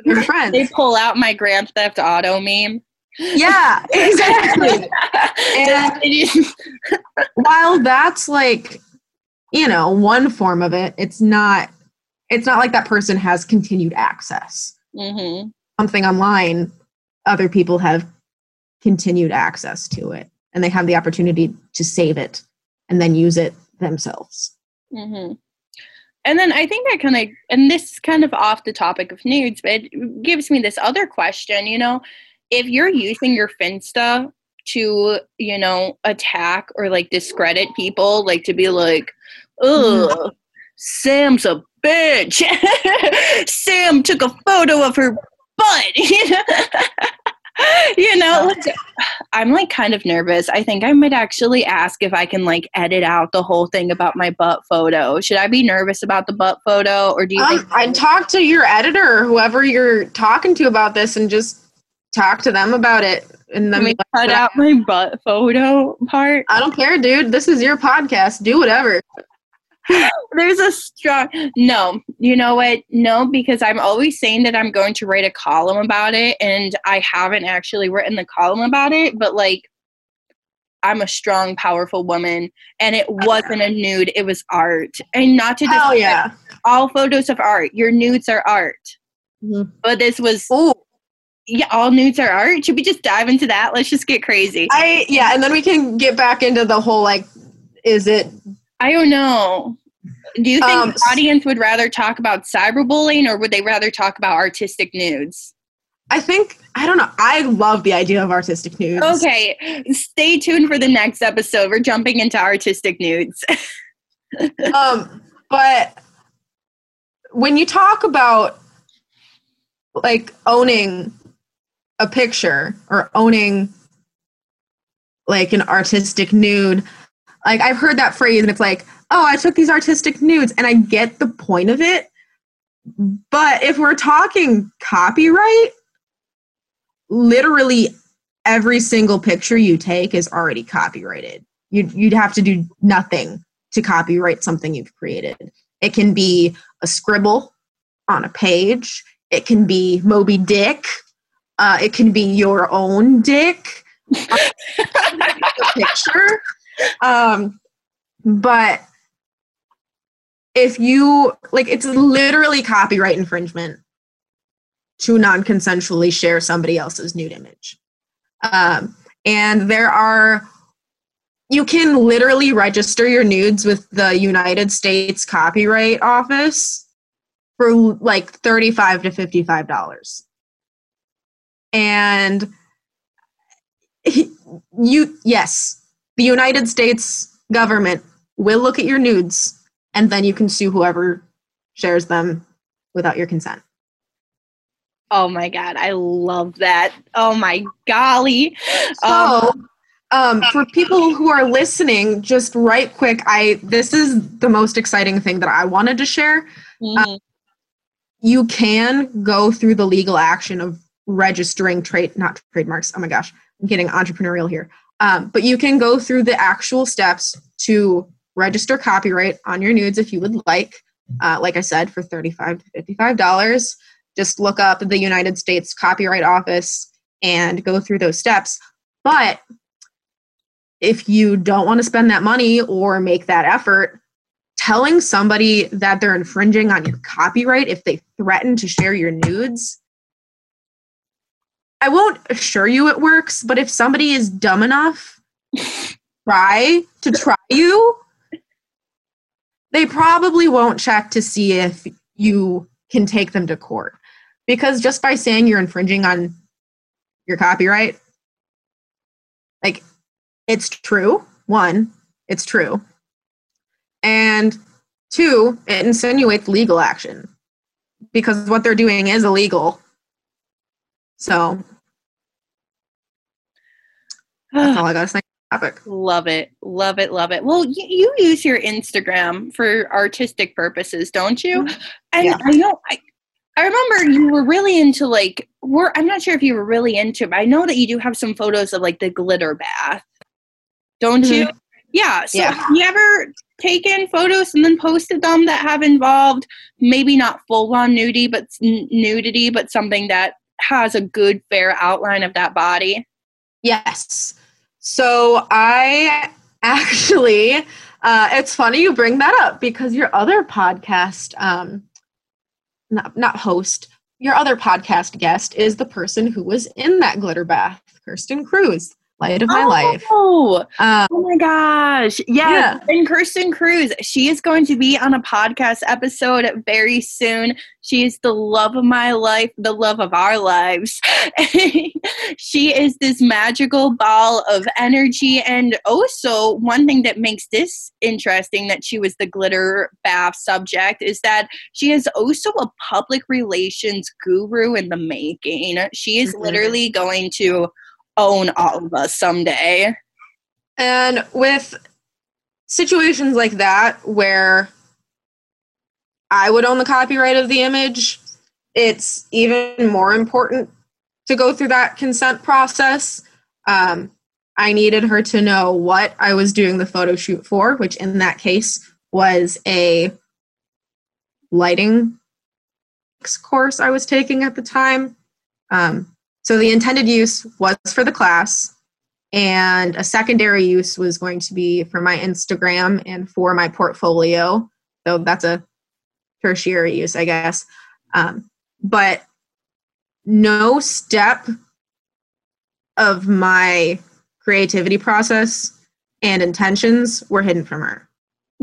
their friends. they pull out my Grand Theft Auto meme. yeah, [laughs] exactly. And- [laughs] while that's like you know one form of it it's not it's not like that person has continued access Mhm. something online other people have continued access to it and they have the opportunity to save it and then use it themselves hmm And then I think that kind of, and this is kind of off the topic of nudes, but it gives me this other question. You know, if you're using your Finsta to, you know, attack or like discredit people, like to be like, oh, Sam's a bitch. [laughs] Sam took a photo of her butt. [laughs] You know, [laughs] you know like, I'm like kind of nervous. I think I might actually ask if I can like edit out the whole thing about my butt photo. Should I be nervous about the butt photo or do you um, think i'd talk to your editor or whoever you're talking to about this and just talk to them about it and then we cut "But I- out my butt photo part? i don't care dude this is your podcast do whatever [laughs] There's a strong no. You know what? No, because I'm always saying that I'm going to write a column about it, and I haven't actually written the column about it. But like, I'm a strong, powerful woman, and it wasn't a nude; it was art. And not to discredit yeah all photos of art. Your nudes are art, Mhm. but this was Ooh. yeah. All nudes are art. Should we just dive into that? Let's just get crazy. I yeah, and then we can get back into the whole like, is it? I don't know. Do you think Um, the audience would rather talk about cyberbullying or would they rather talk about artistic nudes? I think I don't know. I love the idea of artistic nudes. Okay, stay tuned for the next episode. We're jumping into artistic nudes. [laughs] Um, but when you talk about like owning a picture or owning like an artistic nude, like I've heard that phrase and it's like, oh, I took these artistic nudes and I get the point of it. But if we're talking copyright, literally every single picture you take is already copyrighted. You'd, you'd have to do nothing to copyright something you've created. It can be a scribble on a page, it can be Moby Dick, uh, it can be your own dick [laughs] picture. Um, but if you like, it's literally copyright infringement to non-consensually share somebody else's nude image. Um, and there are you can literally register your nudes with the United States Copyright Office for like 35 to 55 dollars. And you yes, the United States government will look at your nudes and then you can sue whoever shares them without your consent. Oh my god, I love that. Oh my golly. So, um, um, for people who are listening, just right quick, I this is the most exciting thing that I wanted to share. Mm-hmm. Um, you can go through the legal action of registering trade, not trademarks. Oh my gosh, I'm getting entrepreneurial here. Um, but you can go through the actual steps to register copyright on your nudes if you would like. Uh, like I said, for 35 to fifty-five dollars. Just look up the United States Copyright Office and go through those steps. But if you don't want to spend that money or make that effort, telling somebody that they're infringing on your copyright if they threaten to share your nudes, I won't assure you it works, but if somebody is dumb enough [laughs] try to try you, they probably won't check to see if you can take them to court. Because just by saying you're infringing on your copyright, like it's true. One, it's true. And two, it insinuates legal action because what they're doing is illegal. So that's all I got to say. Topic. Love it, love it, love it. Well, you, you, use your Instagram for artistic purposes, don't you? Mm-hmm. And yeah. I know I, I remember you were really into like. We're, I'm not sure if you were really into, but I know that you do have some photos of like the glitter bath don't mm-hmm. you? Yeah. So yeah. have you ever taken photos and then posted them that have involved maybe not full on nudity, but nudity, but something that has a good fair outline of that body? Yes. So I actually, uh, it's funny you bring that up because your other podcast, um, not not host, your other podcast guest is the person who was in that glitter bath, Kirsten Cruz light of my oh, life. Um, oh my gosh. Yeah. yeah. And Kirsten Cruz, she is going to be on a podcast episode very soon. She is the love of my life, the love of our lives. [laughs] she is this magical ball of energy. And also, one thing that makes this interesting that she was the glitter bath subject is that she is also a public relations guru in the making. She is mm-hmm. literally going to own all of us someday. And with situations like that where I would own the copyright of the image, it's even more important to go through that consent process. Um, I needed her to know what I was doing the photo shoot for, which in that case was a lighting course I was taking at the time. Um, so the intended use was for the class, and a secondary use was going to be for my Instagram and for my portfolio. So that's a tertiary use, I guess. Um, but no step of my creativity process and intentions were hidden from her.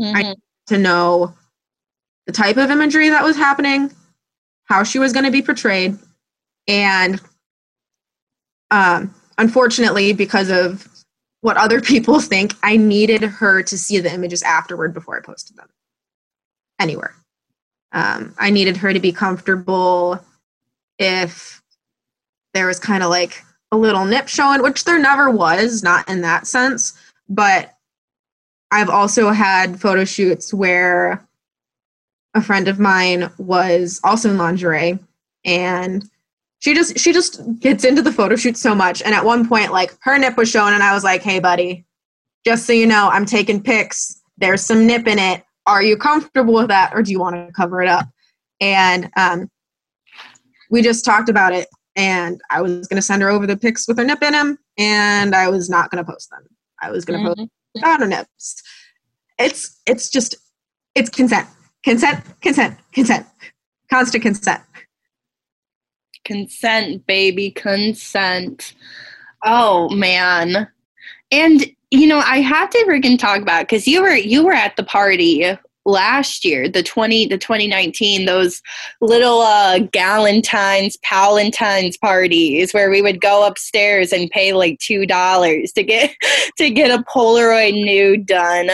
Mm-hmm. I to know the type of imagery that was happening, how she was going to be portrayed, and um, unfortunately, because of what other [laughs] people think, I needed her to see the images afterward before I posted them anywhere. Um, I needed her to be comfortable if there was kind of like a little nip showing, which there never was, not in that sense. But I've also had photo shoots where a friend of mine was also in lingerie and she just she just gets into the photo shoot so much. And at one point like her nip was shown and i was like hey buddy just so you know i'm taking pics. There's some nip in it. Are you comfortable with that or do you want to cover it up? And um, we just talked about it and i was going to send her over the pics with her nip in them and i was not going to post them. I was going to mm-hmm. post without her nips. It's it's just it's consent. Consent consent consent. Constant consent Consent, baby, consent. Oh man. And you know, I have to freaking talk about because you were you were at the party last year, the twenty the twenty nineteen, those little uh Galentine's Palentine's parties where we would go upstairs and pay like two dollars to get [laughs] to get a Polaroid nude done.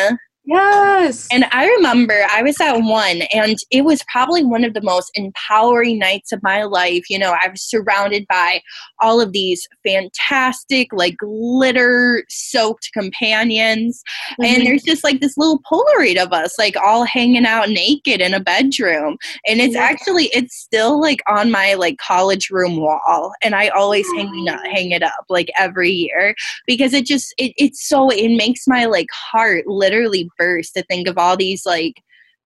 Yes. And I remember I was at one, and it was probably one of the most empowering nights of my life. You know, I was surrounded by all of these fantastic, like glitter soaked companions. Mm-hmm. And there's just like this little Polaroid of us, like all hanging out naked in a bedroom. And it's yeah. actually, it's still like on my like college room wall. And I always hang, hang it up like every year because it just, it, it's so, it makes my like heart literally burst to think of all these like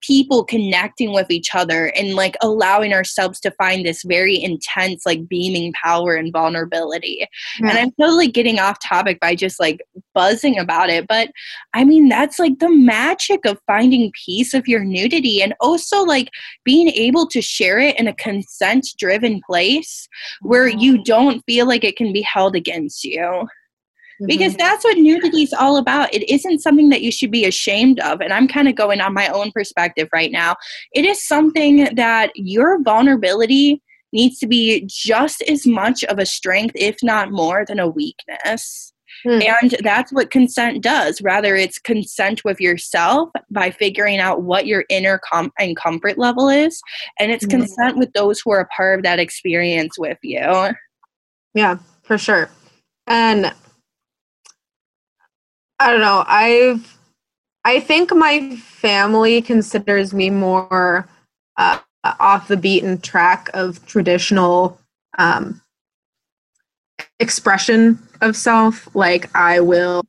people connecting with each other and like allowing ourselves to find this very intense like beaming power and vulnerability. Yeah. and i'm totally getting off topic by just like buzzing about it but i mean that's like the magic of finding peace of your nudity and also like being able to share it in a consent driven place where you don't feel like it can be held against you because mm-hmm. that's what nudity is all about. It isn't something that you should be ashamed of. And I'm kind of going on my own perspective right now. It is something that your vulnerability needs to be just as much of a strength, if not more, than a weakness. Mm. And that's what consent does. Rather, it's consent with yourself by figuring out what your inner com- and comfort level is. And it's mm. consent with those who are a part of that experience with you. Yeah, for sure. And I don't know. I've I think my family considers me more uh, off the beaten track of traditional um, expression of self. Like I will,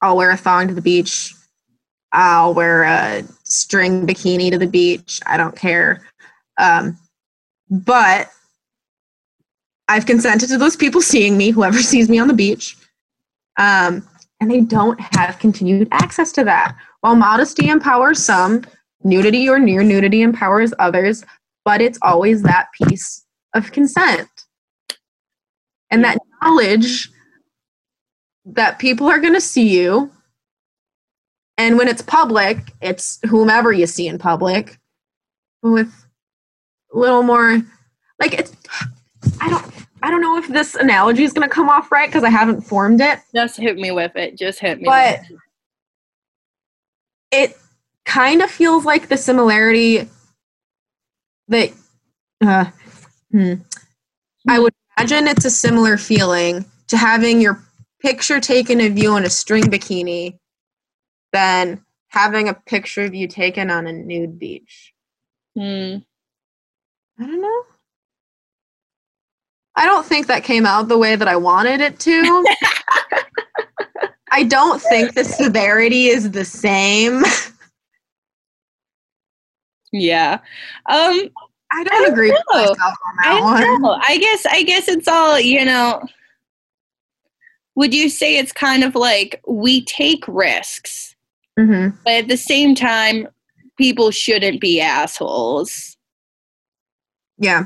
I'll wear a thong to the beach. I'll wear a string bikini to the beach. I don't care. Um, but I've consented to those people [laughs] seeing me, whoever sees me on the beach. Um, and they don't have continued access to that. While modesty empowers some, nudity or near nudity empowers others, but it's always that piece of consent. And that knowledge that people are going to see you. And when it's public, it's whomever you see in public with a little more like it's I don't I don't know if this analogy is going to come off right because I haven't formed it. Just hit me with it. Just hit me. But it. it kind of feels like the similarity that uh, hmm, I would imagine it's a similar feeling to having your picture taken of you in a string bikini than having a picture of you taken on a nude beach. Hmm. I don't know. I don't think that came out the way that I wanted it to. [laughs] I don't think the severity is the same. Yeah. Um I don't, I don't agree know. with myself on that I one. Know. I guess I guess it's all, you know, would you say it's kind of like we take risks, mm-hmm. but at the same time, people shouldn't be assholes. Yeah.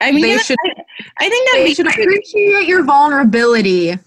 I mean, they should, I, I think that they should appreciate your vulnerability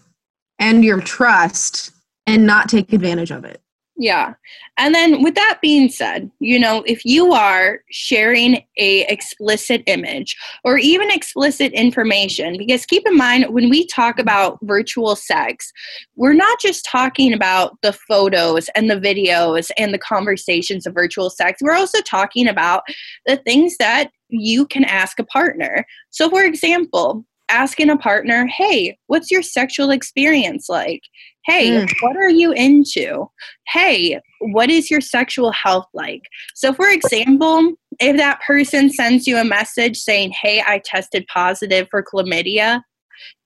and your trust and not take advantage of it. Yeah. And then with that being said, you know, if you are sharing a explicit image or even explicit information because keep in mind when we talk about virtual sex, we're not just talking about the photos and the videos and the conversations of virtual sex. We're also talking about the things that you can ask a partner. So for example, asking a partner, "Hey, what's your sexual experience like?" Hey, mm. what are you into? Hey, what is your sexual health like? So, for example, if that person sends you a message saying, Hey, I tested positive for chlamydia,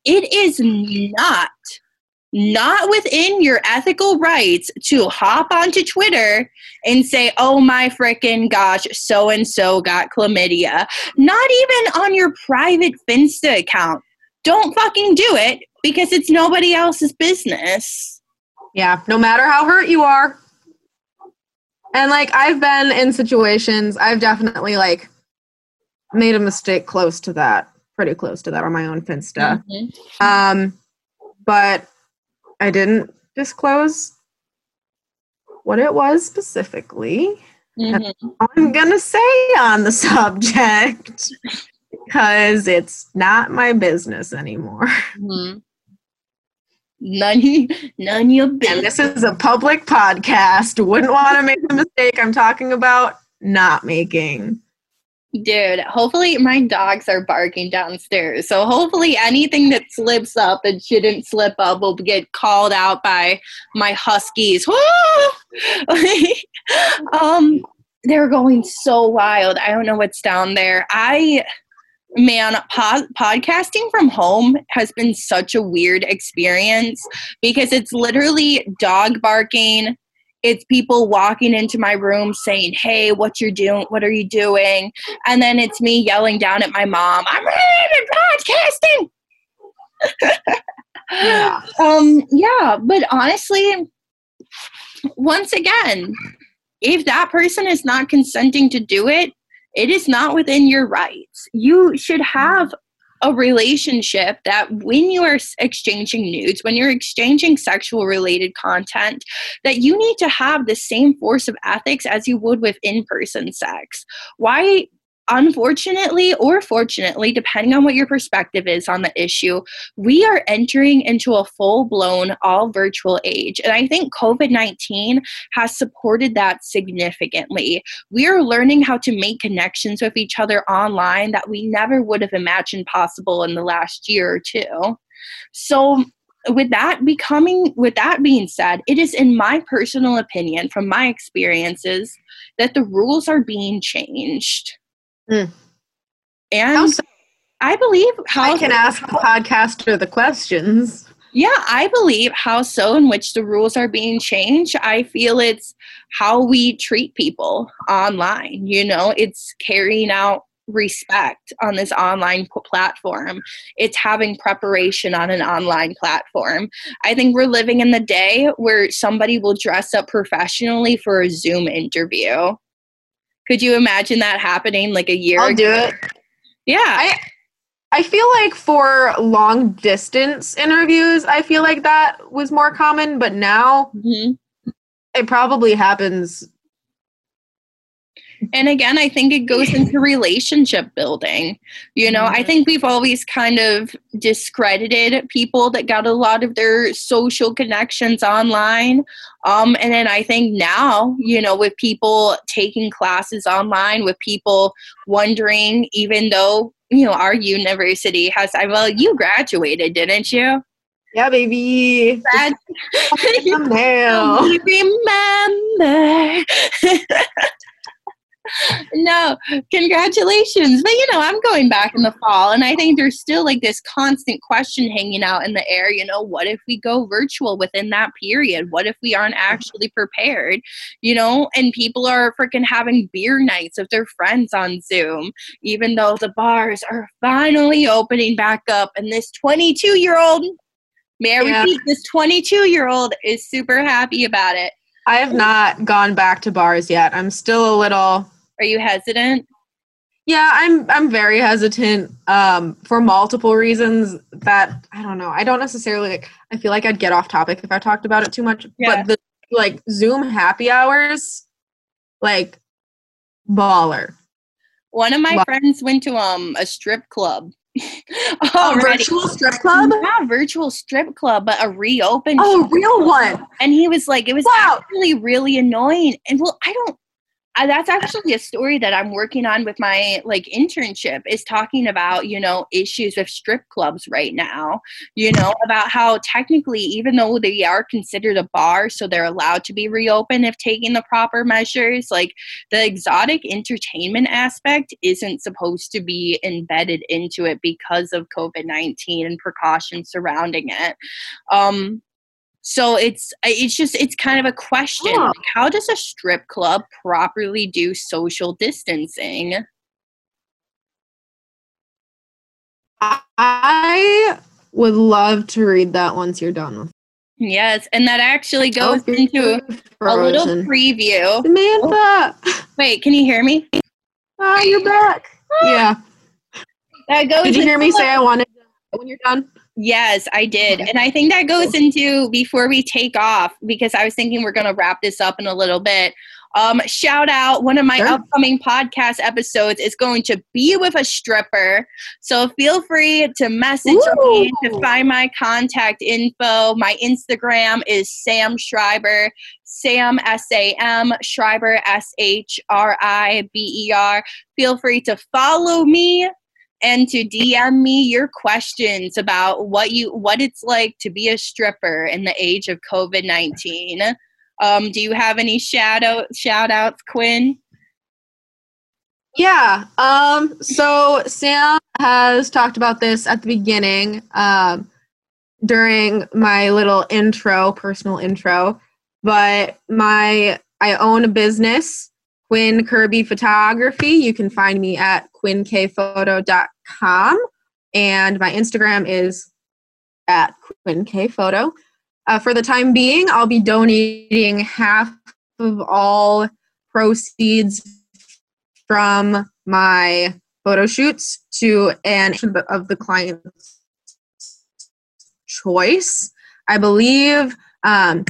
it is not not within your ethical rights to hop onto Twitter and say, oh my freaking gosh, so and so got chlamydia. Not even on your private Finsta account. Don't fucking do it because it's nobody else's business. Yeah, no matter how hurt you are. And like I've been in situations, I've definitely like made a mistake close to that, pretty close to that on my own Finsta. Mm-hmm. Um, but I didn't disclose what it was specifically. Mhm. I'm gonna say on the [laughs] subject because it's not my business anymore. Mhm. None, none your And this is a public podcast. Wouldn't want to make the mistake I'm talking about not making. Dude, hopefully my dogs are barking downstairs. So hopefully anything that slips up and shouldn't slip up will get called out by my huskies. [laughs] Um they're going so wild. I don't know what's down there. I man, po- podcasting from home has been such a weird experience because it's literally dog barking, it's people walking into my room saying, "Hey, what you're doing? What are you doing?" And then it's me yelling down at my mom, "I'm podcasting." Yeah. [laughs] Um, yeah, but honestly, once again, if that person is not consenting to do it, it is not within your rights. You should have a relationship that when you are exchanging nudes, when you're exchanging sexual related content, that you need to have the same force of ethics as you would with in person sex. Why? Unfortunately, or fortunately, depending on what your perspective is on the issue, we are entering into a full blown all virtual age. And I think COVID 19 has supported that significantly. We are learning how to make connections with each other online that we never would have imagined possible in the last year or two. So, with that becoming with that being said it is in my personal opinion from my experiences that the rules are being changed Hmm. and How so? i believe how I can ask the podcaster the questions. yeah, I believe how so in which the rules are being changed. I feel it's how we treat people online. You know, it's carrying out respect on this online platform. It's having preparation on an online platform. I think we're living in the day where somebody will dress up professionally for a Zoom interview. Could you imagine that happening like a year I'll ago? do it. Yeah. I I feel like for long distance interviews, I feel like that was more common, but now Mhm. it probably happens. And again, I think it goes [laughs] into relationship building. You know, I Mhm. think we've always kind of discredited people that got a lot of their social connections online. Um, and then I think now, you know, with people taking classes online, with people wondering, even though, you know, our university has, I well, you graduated, didn't you? Yeah, baby. We [laughs] [laughs] remember. [laughs] no, congratulations. But you know, I'm going back in the fall, and I think there's still like this constant question hanging out in the air. You know, what if we go virtual within that period? What if we aren't actually prepared? You know, and people are freaking having beer nights with their friends on Zoom, even though the bars are finally opening back up, and this 22 year old. May I Yeah. repeat, this 22 year old is super happy about it. I have not gone back to bars yet. I'm still a little Are you hesitant? Yeah, I'm I'm very hesitant um for multiple reasons that I don't know. I don't necessarily like I feel like I'd get off topic if I talked about it too much. Yeah. But the like Zoom happy hours like baller. One of my Wow. friends went to um a strip club. [laughs] A virtual strip club? Not a virtual strip club, but a reopened. Oh, real club. one. And he was like, it was Wow. actually really annoying. And well, I don't. I, that's actually a story that I'm working on with my like internship is talking about you know issues with strip clubs right now you know about how technically even though they are considered a bar so they're allowed to be reopened if taking the proper measures like the exotic entertainment aspect isn't supposed to be embedded into it because of covid-19 and precautions surrounding it. Um so it's it's just it's kind of a question Oh. like, how does a strip club properly do social distancing I would love to read that once you're done with. yes and that actually goes Oh, into a little preview Samantha. wait can you hear me Ah, you're back. Yeah. that goes Did you hear me into- say I wanted when you're done? Yes, I did. And I think that goes into before we take off because I was thinking we're going to wrap this up in a little bit. Um, shout out one of my sure. upcoming podcast episodes is going to be with a stripper. So feel free to message Ooh. me to find my contact info. My Instagram is Sam Shriber, Sam S A M Shriber S H R I B E R. Feel free to follow me and to DM me your questions about what you what it's like to be a stripper in the age of COVID nineteen. Um, do you have any shout out shout outs, Quinn? Yeah. Um, so Sam has talked about this at the beginning um, during my little intro, personal intro. But my I own a business, Quinn Kirby Photography. You can find me at quinnkphoto.com. And my Instagram is at quinnkphoto. Uh, for the time being, I'll be donating half of all proceeds from my photo shoots to an of the client's choice. I believe um,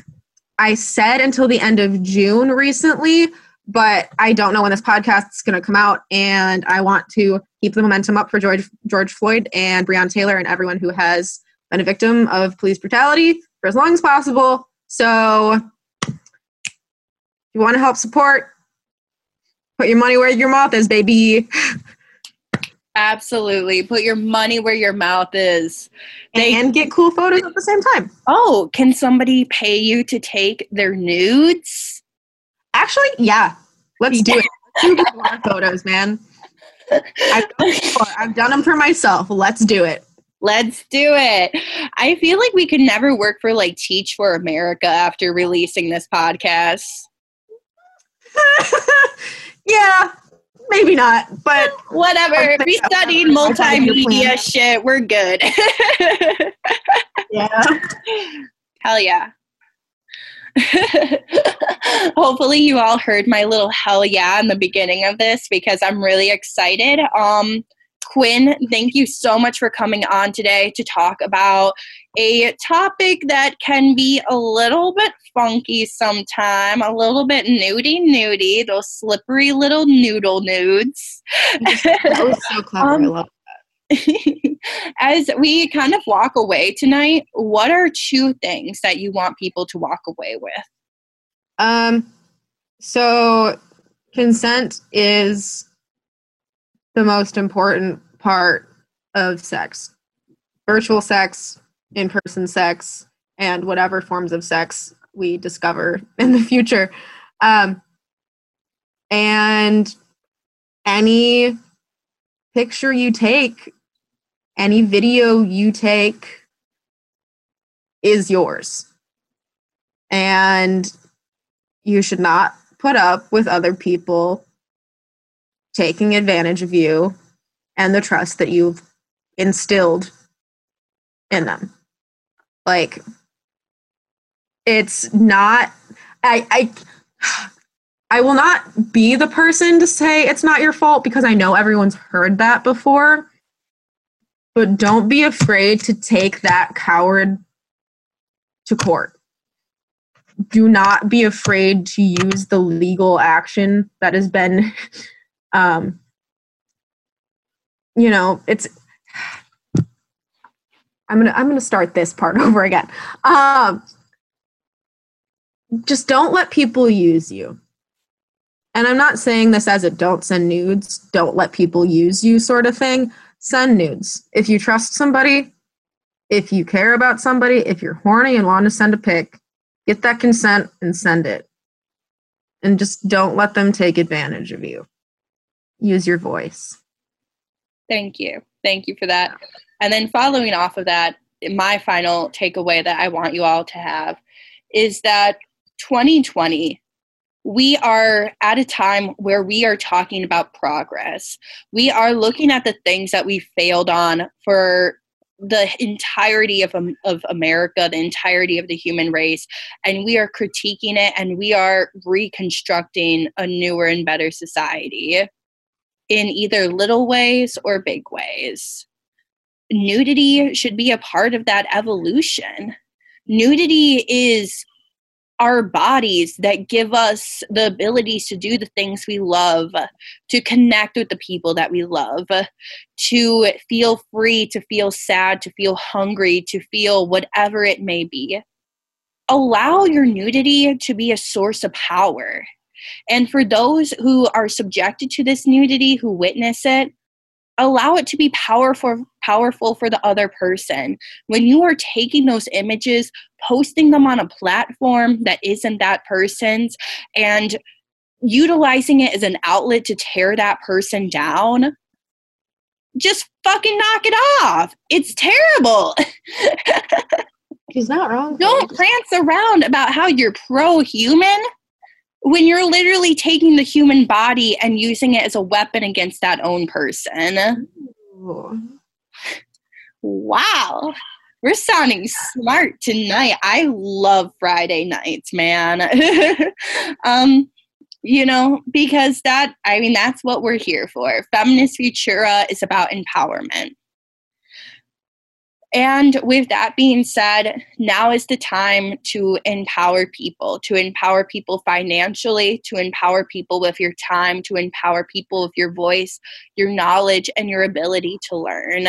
I said until the end of June recently, but I don't know when this podcast is going to come out, and I want to keep the momentum up for George George Floyd and Breonna Taylor and everyone who has been a victim of police brutality for as long as possible. So, if you want to help support, put your money where your mouth is, baby. Absolutely. Put your money where your mouth is. They, and get cool photos at the same time. Oh, can somebody pay you to take their nudes? Actually, yeah. Let's do it. do [laughs] photos, man. I've done, I've done them for myself. Let's do it. Let's do it. I feel like we could never work for like Teach for America after releasing this podcast. [laughs] yeah, maybe not, but [laughs] whatever. We studied multimedia shit. We're good. yeah. Hell yeah. [laughs] Hopefully you all heard my little hell yeah in the beginning of this because I'm really excited. Um Quinn, thank you so much for coming on today to talk about a topic that can be a little bit funky sometime, a little bit nudie nudie, those slippery little noodle nudes. [laughs] that was so clever. Um, I love that. [laughs] As we kind of walk away tonight, what are two things that you want people to walk away with? Um, so consent is the most important part of sex virtual sex, in person sex, and whatever forms of sex we discover [laughs] in the future. Um, and any picture you take, any video you take is yours. And you should not put up with other people taking advantage of you and the trust that you've instilled in them. Like it's not I I I will not be the person to say it's not your fault because I know everyone's heard that before. But don't be afraid to take that coward to court. Do not be afraid to use the legal action that has been [laughs] um, you know, it's [sighs] I'm gonna I'm gonna start this part [laughs] over again. Um, just don't let people use you. And I'm not saying this as a don't send nudes, don't let people use you sort of thing. Send nudes. If you trust somebody, if you care about somebody, if you're horny and want to send a pic, get that consent and send it. And just don't let them take advantage of you use your voice. Thank you. Thank you for that. And then following off of that, my final takeaway that I want you all to have is that 2020 we are at a time where we are talking about progress. We are looking at the things that we failed on for the entirety of, um, of America, the entirety of the human race, and we are critiquing it and we are reconstructing a newer and better society in either little ways or big ways. nudity should be a part of that evolution. Nudity is our bodies that give us the abilities to do the things we love, to connect with the people that we love, to feel free, to feel sad, to feel hungry, to feel whatever it may be. Allow your nudity to be a source of power. And for those who are subjected to this nudity, who witness it, allow it to be powerful powerful for the other person. When you are taking those images posting them on a platform that isn't that person's and utilizing it as an outlet to tear that person down just fucking knock it off. It's terrible. [laughs] He's not wrong don't prance around about how you're pro-human when you're literally taking the human body and using it as a weapon against that own person. Ooh. Wow. We're sounding smart tonight. I love Friday nights, man. [laughs] um, you know, because that, I mean, that's what we're here for. Feminist Futura is about empowerment. And with that being said, now is the time to empower people, to empower people financially, to empower people with your time, to empower people with your voice, your knowledge, and your ability to learn.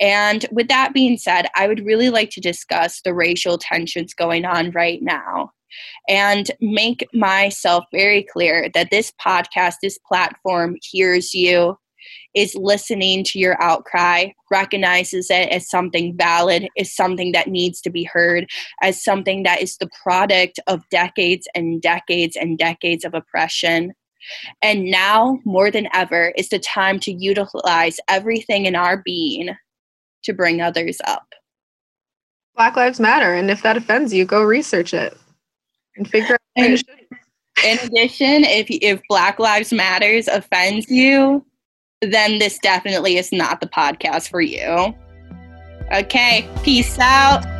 And with that being said, I would really like to discuss the racial tensions going on right now and make myself very clear that this podcast, this platform hears you is listening to your outcry, recognizes it as something valid, as something that needs to be heard, as something that is the product of decades and decades and decades of oppression. And now, more than ever, is the time to utilize everything in our being to bring others up. Black Lives Matter. And if that offends you, go research it and figure out. In addition, if, if Black Lives Matters offends you, then this definitely is not the podcast for you. Okay, peace out.